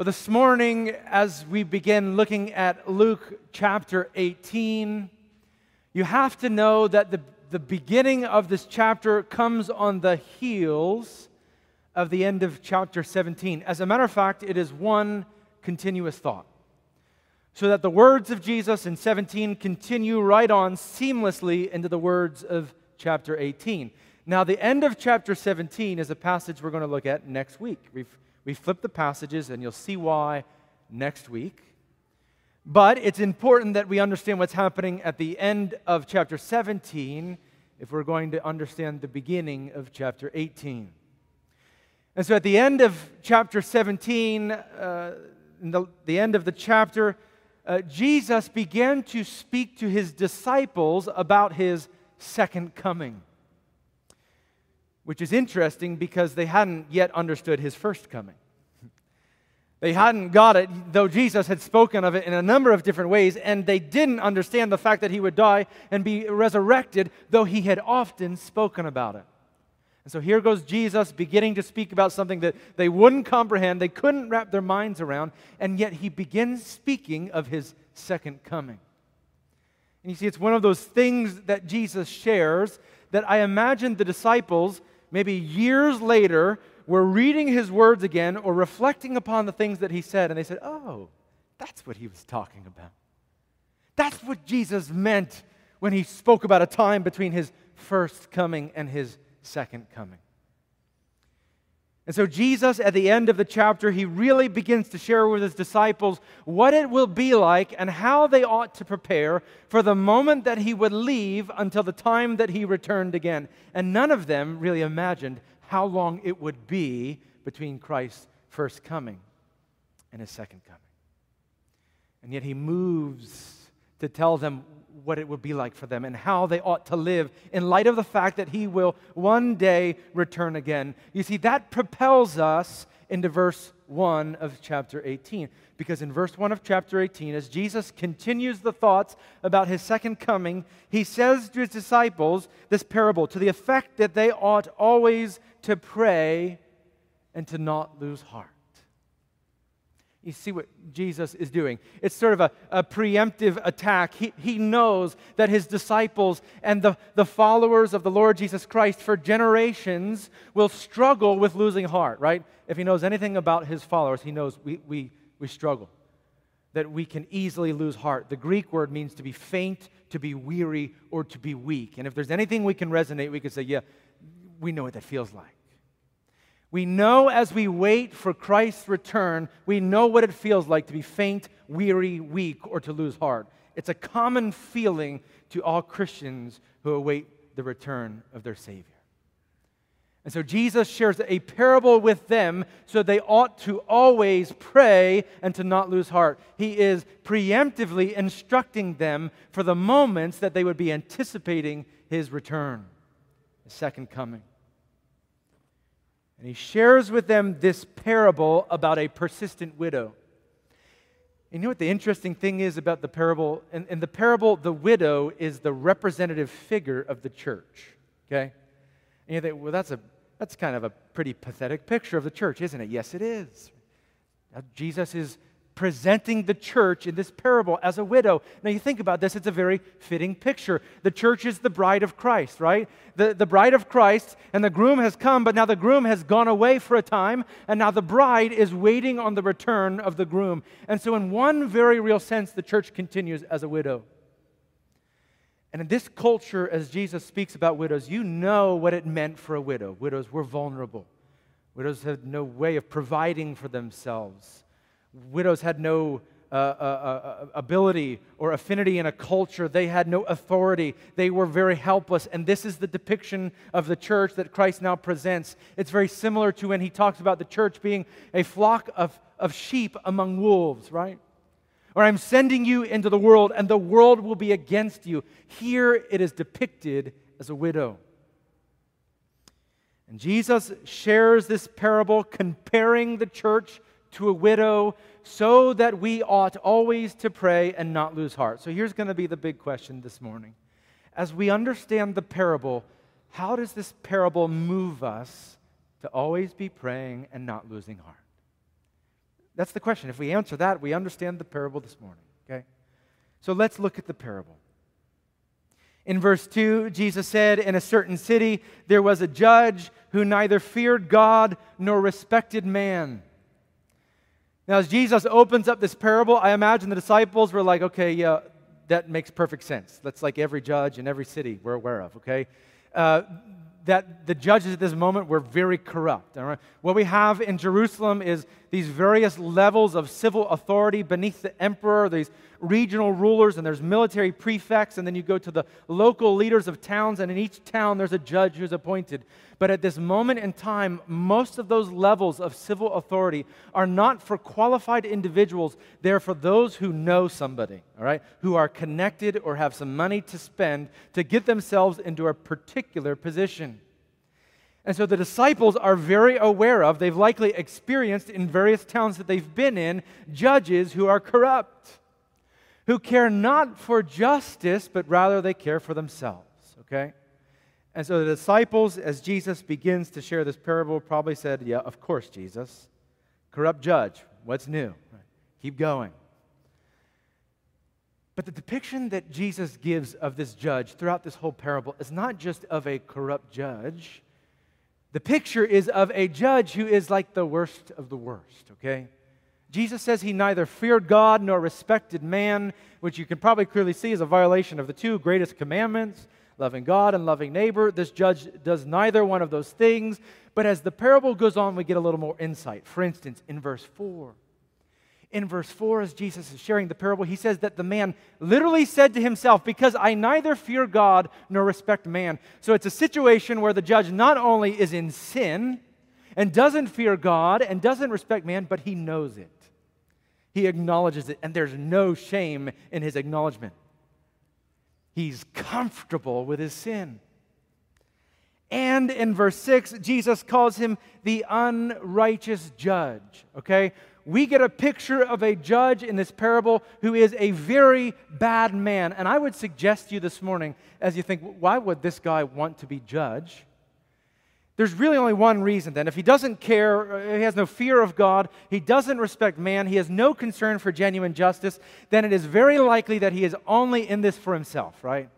Well, this morning, as we begin looking at Luke chapter 18, you have to know that the, the beginning of this chapter comes on the heels of the end of chapter 17. As a matter of fact, it is one continuous thought. So that the words of Jesus in 17 continue right on seamlessly into the words of chapter 18. Now, the end of chapter 17 is a passage we're going to look at next week. We've we flip the passages, and you'll see why next week. But it's important that we understand what's happening at the end of chapter 17 if we're going to understand the beginning of chapter 18. And so at the end of chapter 17, uh, the, the end of the chapter, uh, Jesus began to speak to his disciples about his second coming which is interesting because they hadn't yet understood his first coming. They hadn't got it, though Jesus had spoken of it in a number of different ways, and they didn't understand the fact that he would die and be resurrected, though he had often spoken about it. And so here goes Jesus beginning to speak about something that they wouldn't comprehend, they couldn't wrap their minds around, and yet he begins speaking of his second coming. And you see, it's one of those things that Jesus shares that I imagine the disciples maybe years later, we were reading his words again or reflecting upon the things that he said, and they said, Oh, that's what he was talking about. That's what Jesus meant when he spoke about a time between his first coming and his second coming. And so, Jesus, at the end of the chapter, he really begins to share with his disciples what it will be like and how they ought to prepare for the moment that he would leave until the time that he returned again. And none of them really imagined how long it would be between Christ's first coming and his second coming. And yet, he moves to tell them what it would be like for them and how they ought to live in light of the fact that he will one day return again. You see, that propels us into verse 1 of chapter 18. Because in verse 1 of chapter 18, as Jesus continues the thoughts about his second coming, he says to his disciples this parable to the effect that they ought always to pray and to not lose heart. You see what Jesus is doing. It's sort of a, a preemptive attack. He, he knows that his disciples and the, the followers of the Lord Jesus Christ for generations will struggle with losing heart, right? If he knows anything about his followers, he knows we, we, we struggle, that we can easily lose heart. The Greek word means to be faint, to be weary, or to be weak. And if there's anything we can resonate, we can say, yeah, we know what that feels like. We know as we wait for Christ's return, we know what it feels like to be faint, weary, weak, or to lose heart. It's a common feeling to all Christians who await the return of their Savior. And so Jesus shares a parable with them so they ought to always pray and to not lose heart. He is preemptively instructing them for the moments that they would be anticipating his return, his second coming. And he shares with them this parable about a persistent widow. And you know what the interesting thing is about the parable? In, in the parable, the widow is the representative figure of the church. Okay? And you think, well, that's, a, that's kind of a pretty pathetic picture of the church, isn't it? Yes, it is. Uh, Jesus is presenting the church in this parable as a widow. Now, you think about this, it's a very fitting picture. The church is the bride of Christ, right? The, the bride of Christ, and the groom has come, but now the groom has gone away for a time, and now the bride is waiting on the return of the groom. And so, in one very real sense, the church continues as a widow. And in this culture, as Jesus speaks about widows, you know what it meant for a widow. Widows were vulnerable. Widows had no way of providing for themselves. Widows had no uh, uh, uh, uh, ability or affinity in a culture. They had no authority. They were very helpless. And this is the depiction of the church that Christ now presents. It's very similar to when he talks about the church being a flock of, of sheep among wolves, right? Or I'm sending you into the world, and the world will be against you. Here it is depicted as a widow. And Jesus shares this parable comparing the church to a widow so that we ought always to pray and not lose heart. So here's going to be the big question this morning. As we understand the parable, how does this parable move us to always be praying and not losing heart? That's the question. If we answer that, we understand the parable this morning, okay? So let's look at the parable. In verse 2, Jesus said, In a certain city there was a judge who neither feared God nor respected man. Now, as Jesus opens up this parable, I imagine the disciples were like, okay, yeah, that makes perfect sense. That's like every judge in every city we're aware of, okay? Uh, that the judges at this moment were very corrupt. All right? What we have in Jerusalem is these various levels of civil authority beneath the emperor, these regional rulers, and there's military prefects, and then you go to the local leaders of towns, and in each town there's a judge who's appointed. But at this moment in time, most of those levels of civil authority are not for qualified individuals, they're for those who know somebody, all right, who are connected or have some money to spend to get themselves into a particular position. And so the disciples are very aware of, they've likely experienced in various towns that they've been in, judges who are corrupt, who care not for justice, but rather they care for themselves, okay? And so the disciples, as Jesus begins to share this parable, probably said, Yeah, of course, Jesus. Corrupt judge, what's new? Keep going. But the depiction that Jesus gives of this judge throughout this whole parable is not just of a corrupt judge the picture is of a judge who is like the worst of the worst, okay? Jesus says he neither feared God nor respected man, which you can probably clearly see is a violation of the two greatest commandments loving God and loving neighbor. This judge does neither one of those things. But as the parable goes on, we get a little more insight. For instance, in verse 4, in verse 4, as Jesus is sharing the parable, he says that the man literally said to himself, Because I neither fear God nor respect man. So it's a situation where the judge not only is in sin and doesn't fear God and doesn't respect man, but he knows it. He acknowledges it, and there's no shame in his acknowledgement. He's comfortable with his sin. And in verse 6, Jesus calls him the unrighteous judge. Okay? We get a picture of a judge in this parable who is a very bad man. And I would suggest to you this morning, as you think, why would this guy want to be judge? There's really only one reason then. If he doesn't care, uh, he has no fear of God, he doesn't respect man, he has no concern for genuine justice, then it is very likely that he is only in this for himself, right?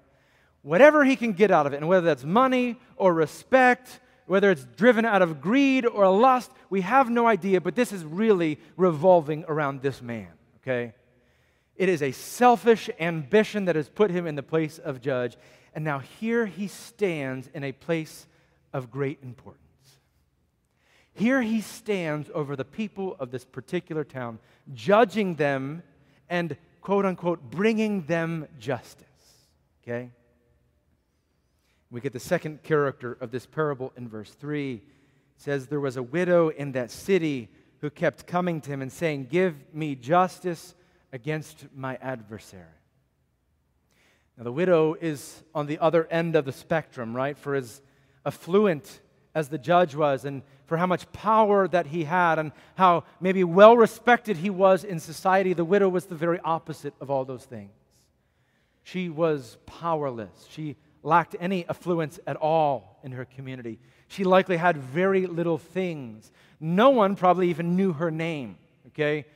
Whatever he can get out of it, and whether that's money or respect whether it's driven out of greed or lust, we have no idea, but this is really revolving around this man, okay? It is a selfish ambition that has put him in the place of judge. And now here he stands in a place of great importance. Here he stands over the people of this particular town, judging them and, quote unquote, bringing them justice. Okay? We get the second character of this parable in verse 3. It says, There was a widow in that city who kept coming to him and saying, Give me justice against my adversary. Now, the widow is on the other end of the spectrum, right? For as affluent as the judge was, and for how much power that he had, and how maybe well respected he was in society, the widow was the very opposite of all those things. She was powerless. She lacked any affluence at all in her community. She likely had very little things. No one probably even knew her name, okay?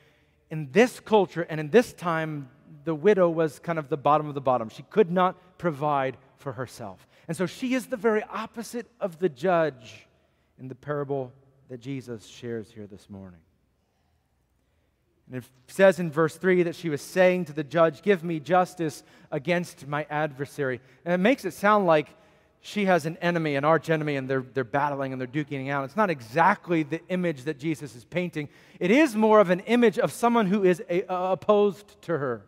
In this culture and in this time, the widow was kind of the bottom of the bottom. She could not provide for herself. And so she is the very opposite of the judge in the parable that Jesus shares here this morning. And it says in verse 3 that she was saying to the judge, Give me justice against my adversary. And it makes it sound like she has an enemy, an archenemy, and they're, they're battling and they're duking it out. It's not exactly the image that Jesus is painting. It is more of an image of someone who is a, uh, opposed to her.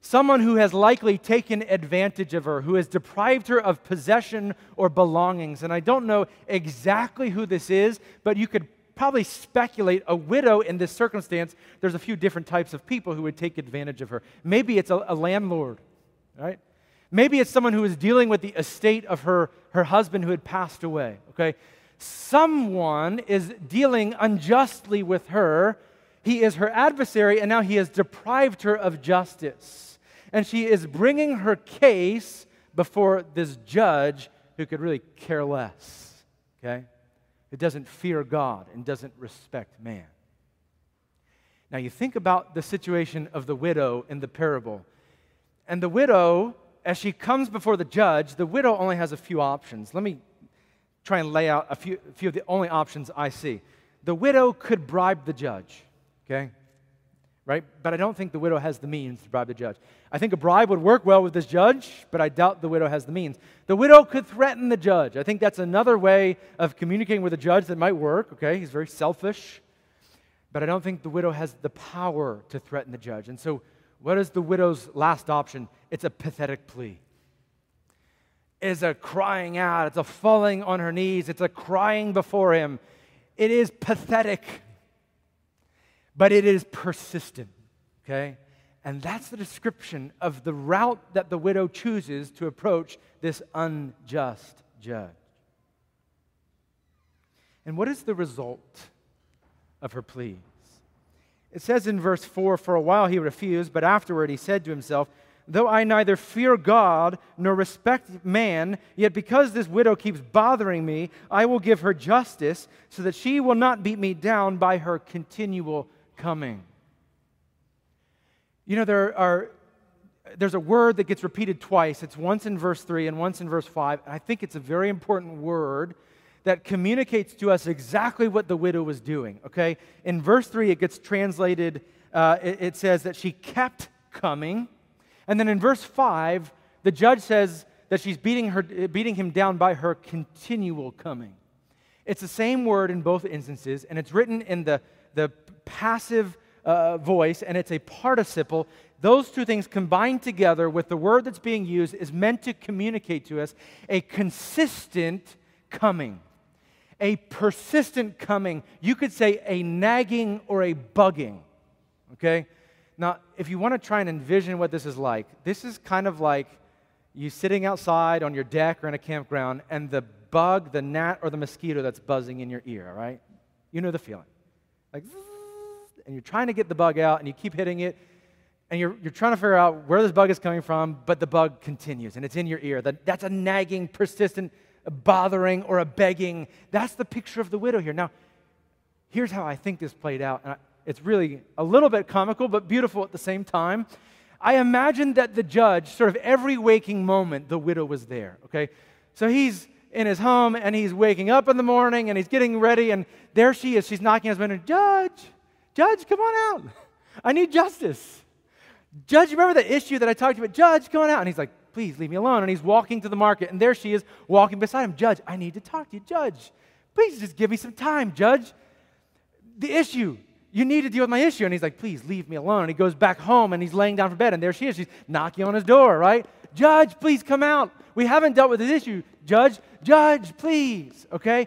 Someone who has likely taken advantage of her, who has deprived her of possession or belongings. And I don't know exactly who this is, but you could probably speculate a widow in this circumstance, there's a few different types of people who would take advantage of her. Maybe it's a, a landlord, right? Maybe it's someone who is dealing with the estate of her, her husband who had passed away, okay? Someone is dealing unjustly with her. He is her adversary, and now he has deprived her of justice. And she is bringing her case before this judge who could really care less, okay? It doesn't fear God and doesn't respect man. Now, you think about the situation of the widow in the parable. And the widow, as she comes before the judge, the widow only has a few options. Let me try and lay out a few, a few of the only options I see. The widow could bribe the judge, okay? Right? But I don't think the widow has the means to bribe the judge. I think a bribe would work well with this judge, but I doubt the widow has the means. The widow could threaten the judge. I think that's another way of communicating with a judge that might work, okay? He's very selfish. But I don't think the widow has the power to threaten the judge. And so, what is the widow's last option? It's a pathetic plea. It's a crying out, it's a falling on her knees, it's a crying before him. It is pathetic, but it is persistent, okay? And that's the description of the route that the widow chooses to approach this unjust judge. And what is the result? of her pleas. It says in verse 4 For a while he refused, but afterward he said to himself, Though I neither fear God nor respect man, yet because this widow keeps bothering me, I will give her justice so that she will not beat me down by her continual coming. You know, there are, there's a word that gets repeated twice. It's once in verse 3 and once in verse 5. I think it's a very important word that communicates to us exactly what the widow was doing. Okay? In verse 3, it gets translated, uh, it, it says that she kept coming. And then in verse 5, the judge says that she's beating, her, beating him down by her continual coming. It's the same word in both instances, and it's written in the, the passive uh, voice, and it's a participle. Those two things combined together with the word that's being used is meant to communicate to us a consistent coming a persistent coming. You could say a nagging or a bugging. Okay? Now, if you want to try and envision what this is like, this is kind of like you sitting outside on your deck or in a campground and the bug, the gnat, or the mosquito that's buzzing in your ear, right? You know the feeling. Like, and you're trying to get the bug out and you keep hitting it and you're, you're trying to figure out where this bug is coming from, but the bug continues and it's in your ear. That, that's a nagging, persistent bothering or a begging. That's the picture of the widow here. Now, here's how I think this played out. And it's really a little bit comical, but beautiful at the same time. I imagine that the judge, sort of every waking moment, the widow was there, okay? So he's in his home and he's waking up in the morning and he's getting ready, and there she is. She's knocking on his window, Judge, Judge, come on out. I need justice. Judge, remember the issue that I talked to you about? Judge, come on out. And he's like, please leave me alone. And he's walking to the market, and there she is walking beside him. Judge, I need to talk to you. Judge, please just give me some time, Judge. The issue, you need to deal with my issue. And he's like, please leave me alone. And he goes back home and he's laying down for bed, and there she is. She's knocking on his door, right? Judge, please come out. We haven't dealt with this issue. Judge, Judge, please. Okay?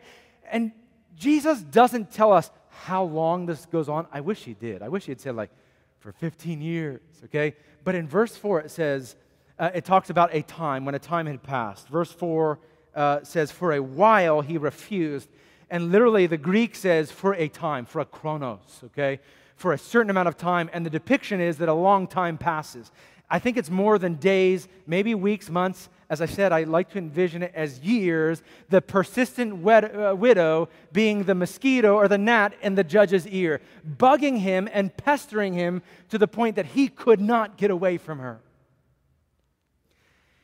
And Jesus doesn't tell us how long this goes on. I wish he did. I wish he had said, like, for 15 years, okay? But in verse 4, it says, uh, it talks about a time, when a time had passed. Verse 4 uh, says, For a while he refused. And literally, the Greek says, for a time, for a chronos, okay? For a certain amount of time. And the depiction is that a long time passes. I think it's more than days, maybe weeks, months. As I said, I like to envision it as years. The persistent wed- uh, widow being the mosquito or the gnat in the judge's ear, bugging him and pestering him to the point that he could not get away from her.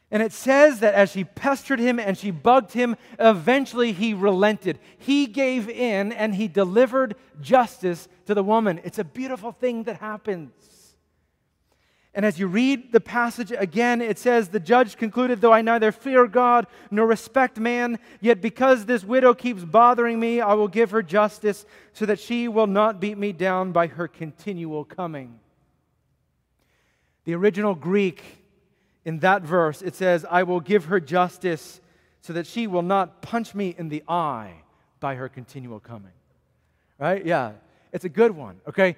And it says that as she pestered him and she bugged him, eventually he relented. He gave in and he delivered justice to the woman. It's a beautiful thing that happens. And as you read the passage again, it says, The judge concluded, Though I neither fear God nor respect man, yet because this widow keeps bothering me, I will give her justice so that she will not beat me down by her continual coming. The original Greek in that verse, it says, I will give her justice so that she will not punch me in the eye by her continual coming. Right? Yeah, it's a good one, okay?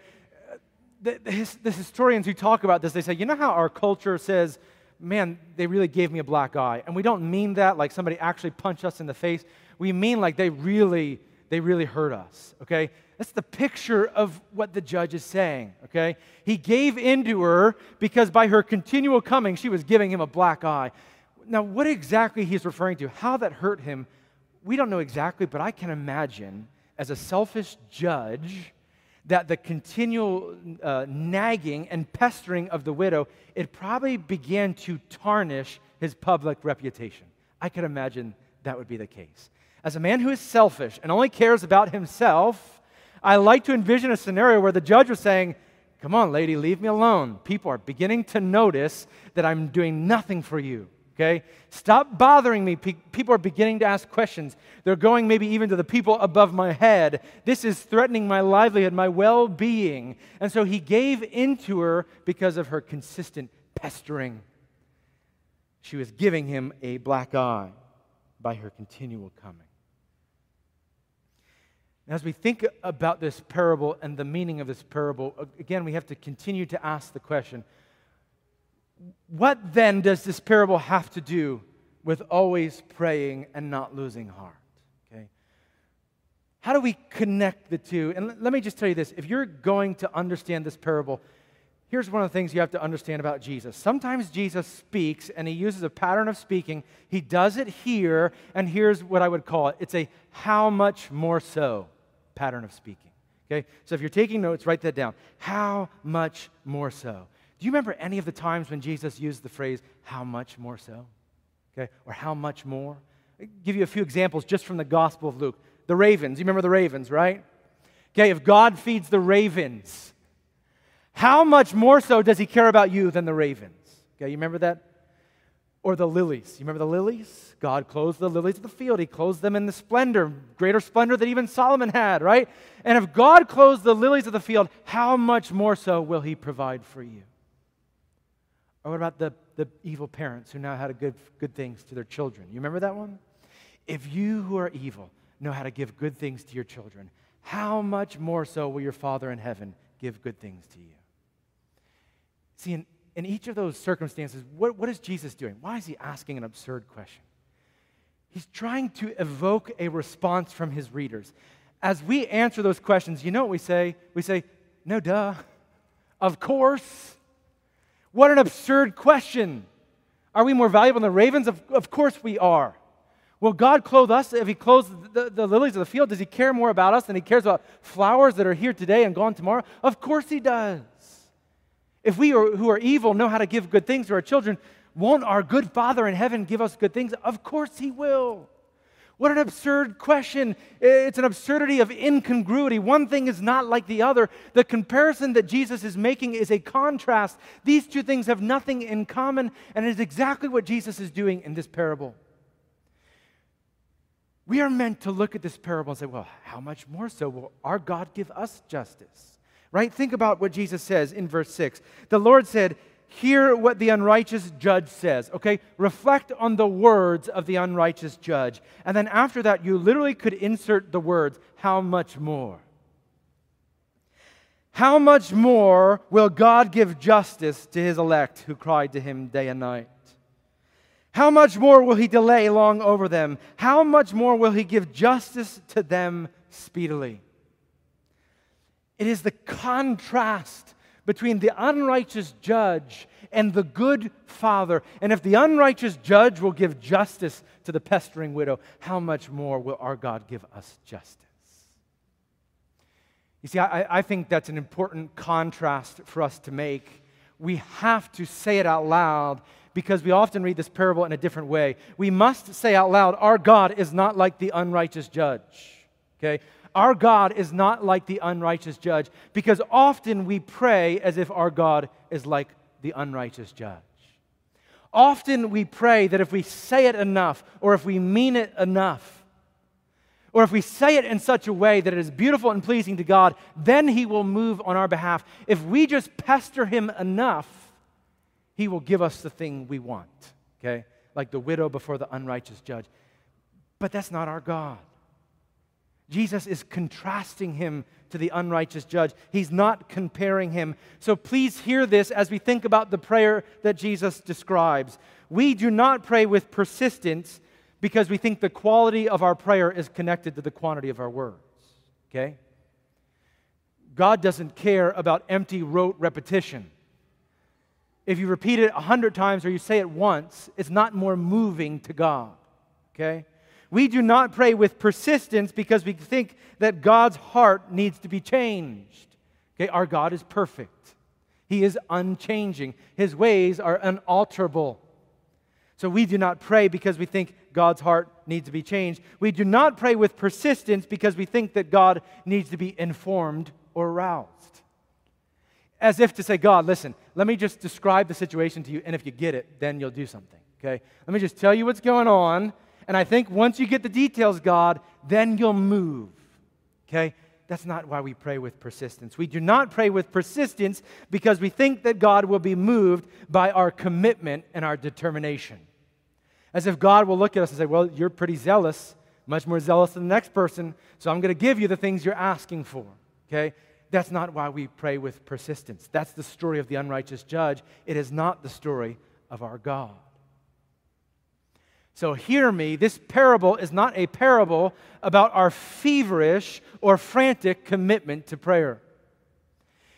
The, the, the, historians who talk about this, they say, you know how our culture says, man, they really gave me a black eye. And we don't mean that like somebody actually punched us in the face. We mean like they really, they really hurt us, okay? That's the picture of what the judge is saying, okay? He gave in to her because by her continual coming, she was giving him a black eye. Now, what exactly he's referring to, how that hurt him, we don't know exactly, but I can imagine as a selfish judge that the continual uh, nagging and pestering of the widow, it probably began to tarnish his public reputation. I could imagine that would be the case. As a man who is selfish and only cares about himself, I like to envision a scenario where the judge was saying, Come on, lady, leave me alone. People are beginning to notice that I'm doing nothing for you. Okay? Stop bothering me. people are beginning to ask questions. They're going maybe even to the people above my head. This is threatening my livelihood, my well being. And so he gave in to her because of her consistent pestering. She was giving him a black eye by her continual coming. as we think about this parable and the meaning of this parable, again, we have to continue to ask the question what then does this parable have to do with always praying and not losing heart? Okay? How do we connect the two? And let me just tell you this if you're going to understand this parable, here's one of the things you have to understand about Jesus. Sometimes Jesus speaks and he uses a pattern of speaking. He does it here, and here's what I would call it it's a how much more so pattern of speaking. Okay? So if you're taking notes, write that down. How much more so? Do you remember any of the times when Jesus used the phrase, how much more so? Okay? Or how much more? I'll give you a few examples just from the Gospel of Luke. The ravens. You remember the ravens, right? Okay, if God feeds the ravens, how much more so does he care about you than the ravens? Okay, you remember that? Or the lilies. You remember the lilies? God clothes the lilies of the field. He clothes them in the splendor, greater splendor than even Solomon had, right? And if God clothes the lilies of the field, how much more so will he provide for you? Or what about the, the evil parents who know how to give good things to their children? You remember that one? If you who are evil know how to give good things to your children, how much more so will your Father in heaven give good things to you? See, in, in each of those circumstances, what, what is Jesus doing? Why is he asking an absurd question? He's trying to evoke a response from his readers. As we answer those questions, you know what we say? We say, no, duh. Of course. What an absurd question. Are we more valuable than the ravens? Of, of course we are. Will God clothe us if He clothes the, the, lilies of the field? Does He care more about us than He cares about flowers that are here today and gone tomorrow? Of course He does. If we are, who are evil know how to give good things to our children, won't our good Father in heaven give us good things? Of course He will. What an absurd question. It's an absurdity of incongruity. One thing is not like the other. The comparison that Jesus is making is a contrast. These two things have nothing in common, and it is exactly what Jesus is doing in this parable. We are meant to look at this parable and say, well, how much more so will our God give us justice? Right? Think about what Jesus says in verse 6. The Lord said, hear what the unrighteous judge says, okay? Reflect on the words of the unrighteous judge. And then after that, you literally could insert the words, how much more? How much more will God give justice to his elect who cried to him day and night? How much more will he delay long over them? How much more will he give justice to them speedily? It is the contrast between the unrighteous judge and the good father. And if the unrighteous judge will give justice to the pestering widow, how much more will our God give us justice? You see, I, I think that's an important contrast for us to make. We have to say it out loud because we often read this parable in a different way. We must say out loud, Our God is not like the unrighteous judge. Okay? Our God is not like the unrighteous judge because often we pray as if our God is like the unrighteous judge. Often we pray that if we say it enough or if we mean it enough, or if we say it in such a way that it is beautiful and pleasing to God, then He will move on our behalf. If we just pester Him enough, He will give us the thing we want, okay? Like the widow before the unrighteous judge. But that's not our God. Jesus is contrasting him to the unrighteous judge. He's not comparing him. So please hear this as we think about the prayer that Jesus describes. We do not pray with persistence because we think the quality of our prayer is connected to the quantity of our words. Okay? God doesn't care about empty rote repetition. If you repeat it a hundred times or you say it once, it's not more moving to God. Okay? We do not pray with persistence because we think that God's heart needs to be changed. Okay, our God is perfect. He is unchanging. His ways are unalterable. So we do not pray because we think God's heart needs to be changed. We do not pray with persistence because we think that God needs to be informed or aroused. As if to say, God, listen, let me just describe the situation to you, and if you get it, then you'll do something. Okay? Let me just tell you what's going on, and I think once you get the details, God, then you'll move. Okay? That's not why we pray with persistence. We do not pray with persistence because we think that God will be moved by our commitment and our determination. As if God will look at us and say, Well, you're pretty zealous, much more zealous than the next person, so I'm going to give you the things you're asking for. Okay? That's not why we pray with persistence. That's the story of the unrighteous judge. It is not the story of our God. So, hear me, this parable is not a parable about our feverish or frantic commitment to prayer.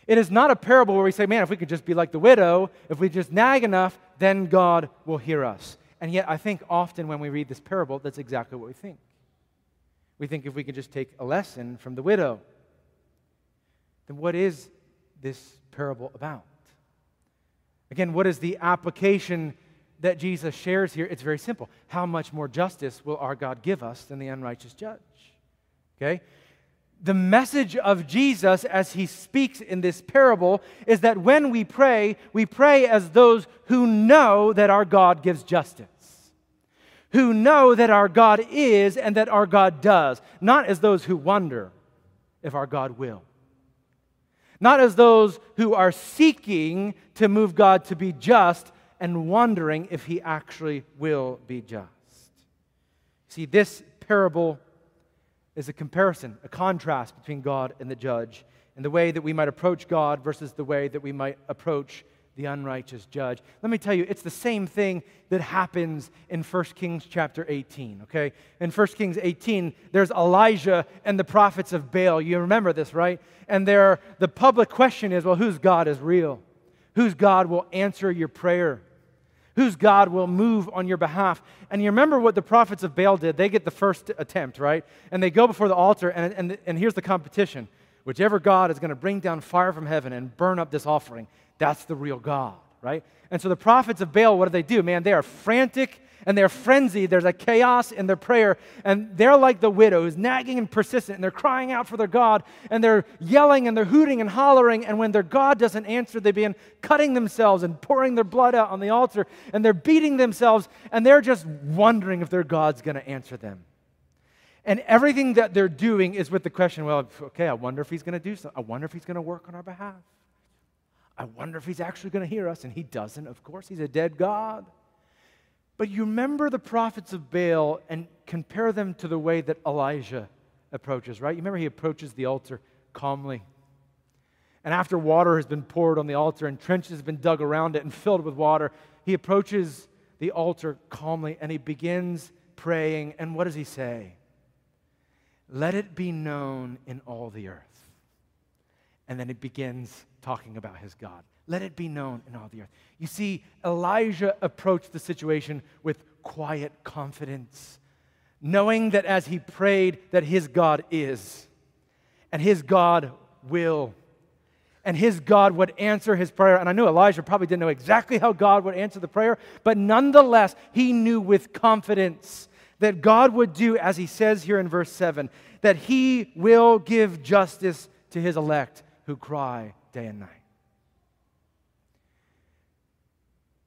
It is not a parable where we say, man, if we could just be like the widow, if we just nag enough, then God will hear us. And yet, I think often when we read this parable, that's exactly what we think. We think if we could just take a lesson from the widow, then what is this parable about? Again, what is the application that Jesus shares here, it's very simple. How much more justice will our God give us than the unrighteous judge? Okay? The message of Jesus as he speaks in this parable is that when we pray, we pray as those who know that our God gives justice, who know that our God is and that our God does, not as those who wonder if our God will. Not as those who are seeking to move God to be just, and wondering if he actually will be just. See, this parable is a comparison, a contrast between God and the judge, and the way that we might approach God versus the way that we might approach the unrighteous judge. Let me tell you, it's the same thing that happens in 1 Kings chapter 18, okay? In 1 Kings 18, there's Elijah and the prophets of Baal. You remember this, right? And there, the public question is well, whose God is real? Whose God will answer your prayer? Whose God will move on your behalf. And you remember what the prophets of Baal did? They get the first attempt, right? And they go before the altar, and, and, and here's the competition. Whichever God is going to bring down fire from heaven and burn up this offering, that's the real God, right? And so the prophets of Baal, what do they do? Man, they are frantic and they're frenzied. There's a chaos in their prayer. And they're like the widow who's nagging and persistent. And they're crying out for their God. And they're yelling and they're hooting and hollering. And when their God doesn't answer, they begin cutting themselves and pouring their blood out on the altar. And they're beating themselves. And they're just wondering if their God's going to answer them. And everything that they're doing is with the question well, okay, I wonder if he's going to do something. I wonder if he's going to work on our behalf. I wonder if he's actually going to hear us. And he doesn't, of course. He's a dead God. But you remember the prophets of Baal and compare them to the way that Elijah approaches, right? You remember he approaches the altar calmly. And after water has been poured on the altar and trenches have been dug around it and filled with water, he approaches the altar calmly and he begins praying. And what does he say? Let it be known in all the earth. And then he begins talking about his God. Let it be known in all the earth. You see, Elijah approached the situation with quiet confidence, knowing that as he prayed that his God is, and his God will, and his God would answer his prayer. And I knew Elijah probably didn't know exactly how God would answer the prayer, but nonetheless, he knew with confidence that God would do, as he says here in verse 7, that he will give justice to his elect who cry day and night.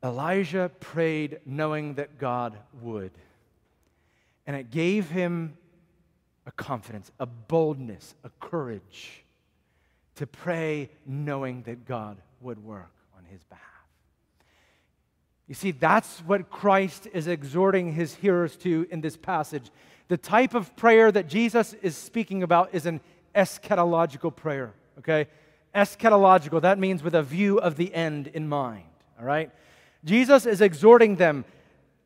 Elijah prayed knowing that God would. And it gave him a confidence, a boldness, a courage to pray knowing that God would work on his behalf. You see, that's what Christ is exhorting his hearers to in this passage. The type of prayer that Jesus is speaking about is an eschatological prayer, okay? Eschatological, that means with a view of the end in mind, all right? Jesus is exhorting them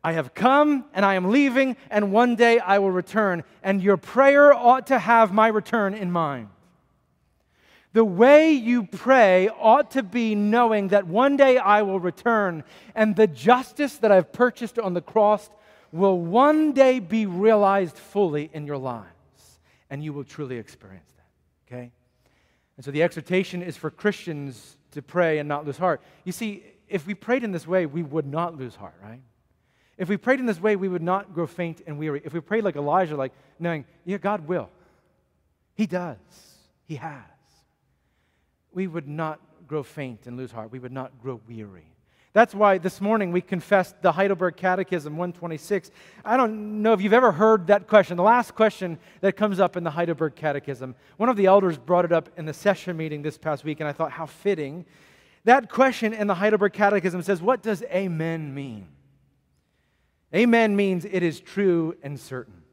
I have come and I am leaving, and one day I will return. And your prayer ought to have my return in mind. The way you pray ought to be knowing that one day I will return, and the justice that I've purchased on the cross will one day be realized fully in your lives, and you will truly experience that. Okay? And so the exhortation is for Christians to pray and not lose heart. You see, if we prayed in this way, we would not lose heart, right? If we prayed in this way, we would not grow faint and weary. If we prayed like Elijah, like knowing, yeah, God will. He does. He has. We would not grow faint and lose heart. We would not grow weary. That's why this morning we confessed the Heidelberg Catechism 126. I don't know if you've ever heard that question, the last question that comes up in the Heidelberg Catechism. One of the elders brought it up in the session meeting this past week, and I thought, how fitting. That question in the Heidelberg Catechism says, What does amen mean? Amen means it is true and certain.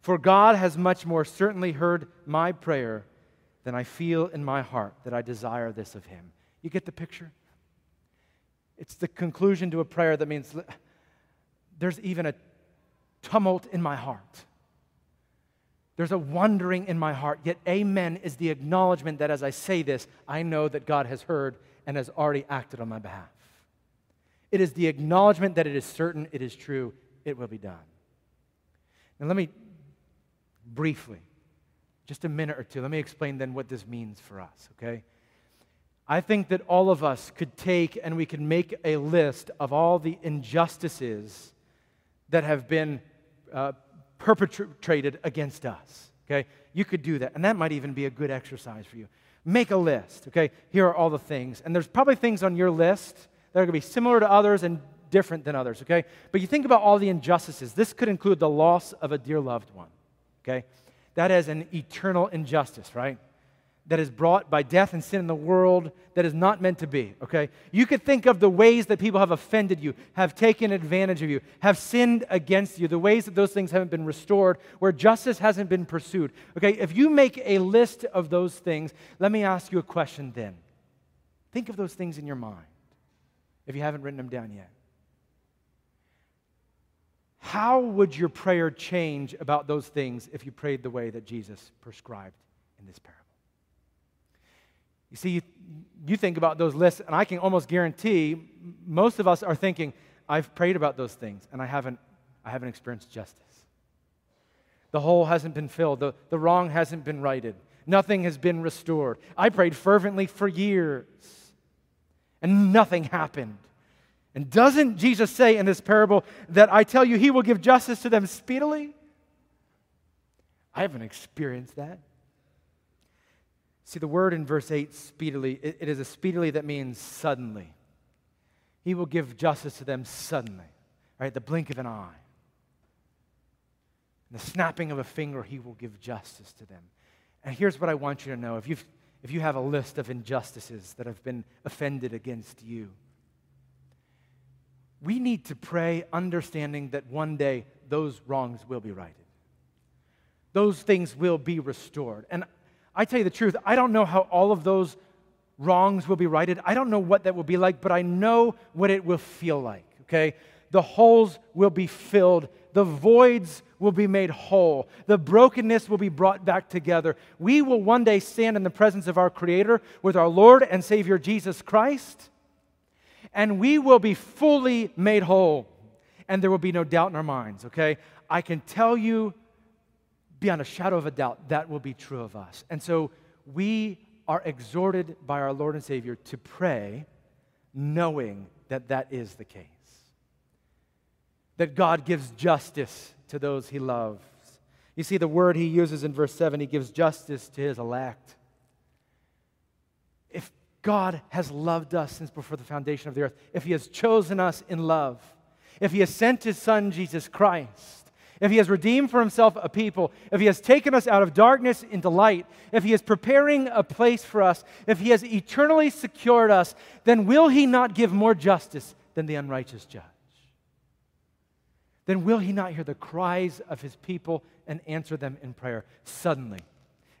For God has much more certainly heard my prayer than I feel in my heart that I desire this of him. You get the picture? It's the conclusion to a prayer that means there's even a tumult in my heart. There's a wondering in my heart. Yet, amen is the acknowledgement that as I say this, I know that God has heard and has already acted on my behalf. It is the acknowledgement that it is certain, it is true, it will be done. Now, let me briefly, just a minute or two, let me explain then what this means for us, okay? I think that all of us could take and we could make a list of all the injustices that have been uh, perpetrated against us. Okay? You could do that. And that might even be a good exercise for you. Make a list. Okay? Here are all the things. And there's probably things on your list that are going to be similar to others and different than others. Okay? But you think about all the injustices. This could include the loss of a dear loved one. Okay? That is an eternal injustice, right? That is brought by death and sin in the world that is not meant to be, okay? You could think of the ways that people have offended you, have taken advantage of you, have sinned against you, the ways that those things haven't been restored, where justice hasn't been pursued. Okay, if you make a list of those things, let me ask you a question then. Think of those things in your mind if you haven't written them down yet. How would your prayer change about those things if you prayed the way that Jesus prescribed in this parable? You see, you, you think about those lists, and I can almost guarantee most of us are thinking, I've prayed about those things, and I haven't, I haven't experienced justice. The hole hasn't been filled, the, the wrong hasn't been righted, nothing has been restored. I prayed fervently for years, and nothing happened. And doesn't Jesus say in this parable that I tell you, he will give justice to them speedily? I haven't experienced that. See, the word in verse 8, speedily, it, it is a speedily that means suddenly. He will give justice to them suddenly, right? The blink of an eye. The snapping of a finger, he will give justice to them. And here's what I want you to know if, you if you have a list of injustices that have been offended against you, we need to pray understanding that one day those wrongs will be righted. Those things will be restored. And I tell you the truth, I don't know how all of those wrongs will be righted. I don't know what that will be like, but I know what it will feel like, okay? The holes will be filled, the voids will be made whole, the brokenness will be brought back together. We will one day stand in the presence of our Creator with our Lord and Savior Jesus Christ, and we will be fully made whole, and there will be no doubt in our minds, okay? I can tell you beyond a shadow of a doubt, that will be true of us. And so we are exhorted by our Lord and Savior to pray knowing that that is the case. That God gives justice to those he loves. You see, the word he uses in verse 7, he gives justice to his elect. If God has loved us since before the foundation of the earth, if he has chosen us in love, if he has sent his son, Jesus Christ, if he has redeemed for himself a people, if he has taken us out of darkness into light, if he is preparing a place for us, if he has eternally secured us, then will he not give more justice than the unrighteous judge? Then will he not hear the cries of his people and answer them in prayer? Suddenly,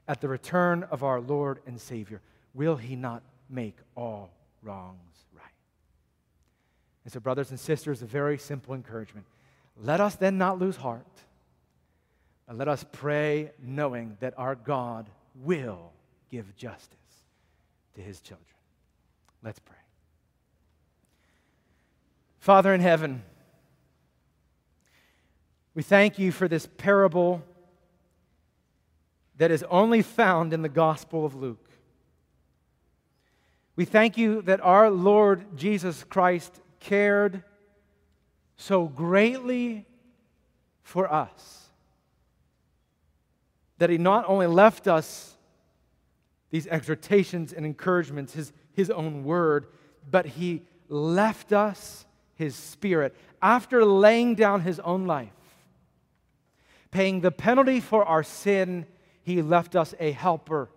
at the return of our Lord and Savior, will he not make all wrongs right? And so, brothers and sisters, a very simple encouragement. Let us then not lose heart, but let us pray knowing that our God will give justice to his children. Let's pray. Father in heaven, We thank you for this parable that is only found in the Gospel of Luke. We thank you that our Lord Jesus Christ cared so greatly for us that he not only left us these exhortations and encouragements, his, his own word, but he left us his spirit after laying down his own life. Paying the penalty for our sin, he left us a helper.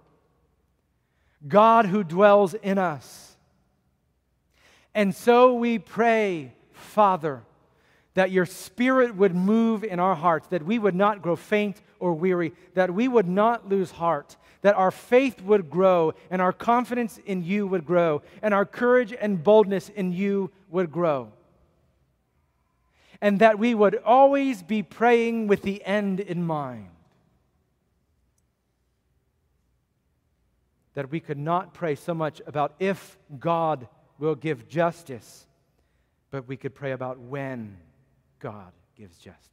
God who dwells in us. And so we pray, Father, that your spirit would move in our hearts, that we would not grow faint or weary, that we would not lose heart, that our faith would grow, and our confidence in you would grow, and our courage and boldness in you would grow. And that we would always be praying with the end in mind. That we could not pray so much about if God will give justice, but we could pray about when God gives justice.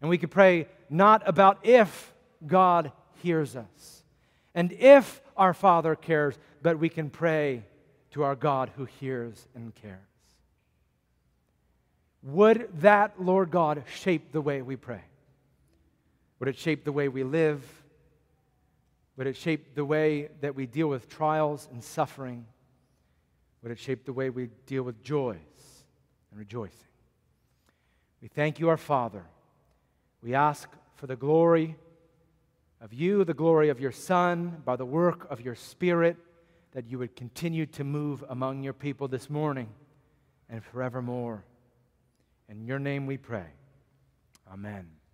And we could pray not about if God hears us and if our Father cares, but we can pray to our God who hears and cares. Would that, Lord God, shape the way we pray? Would it shape the way we live? Would it shape the way that we deal with trials and suffering? Would it shape the way we deal with joys and rejoicing? We thank you, our Father. We ask for the glory of you, the glory of your Son, by the work of your Spirit, that you would continue to move among your people this morning and forevermore. In your name we pray. Amen.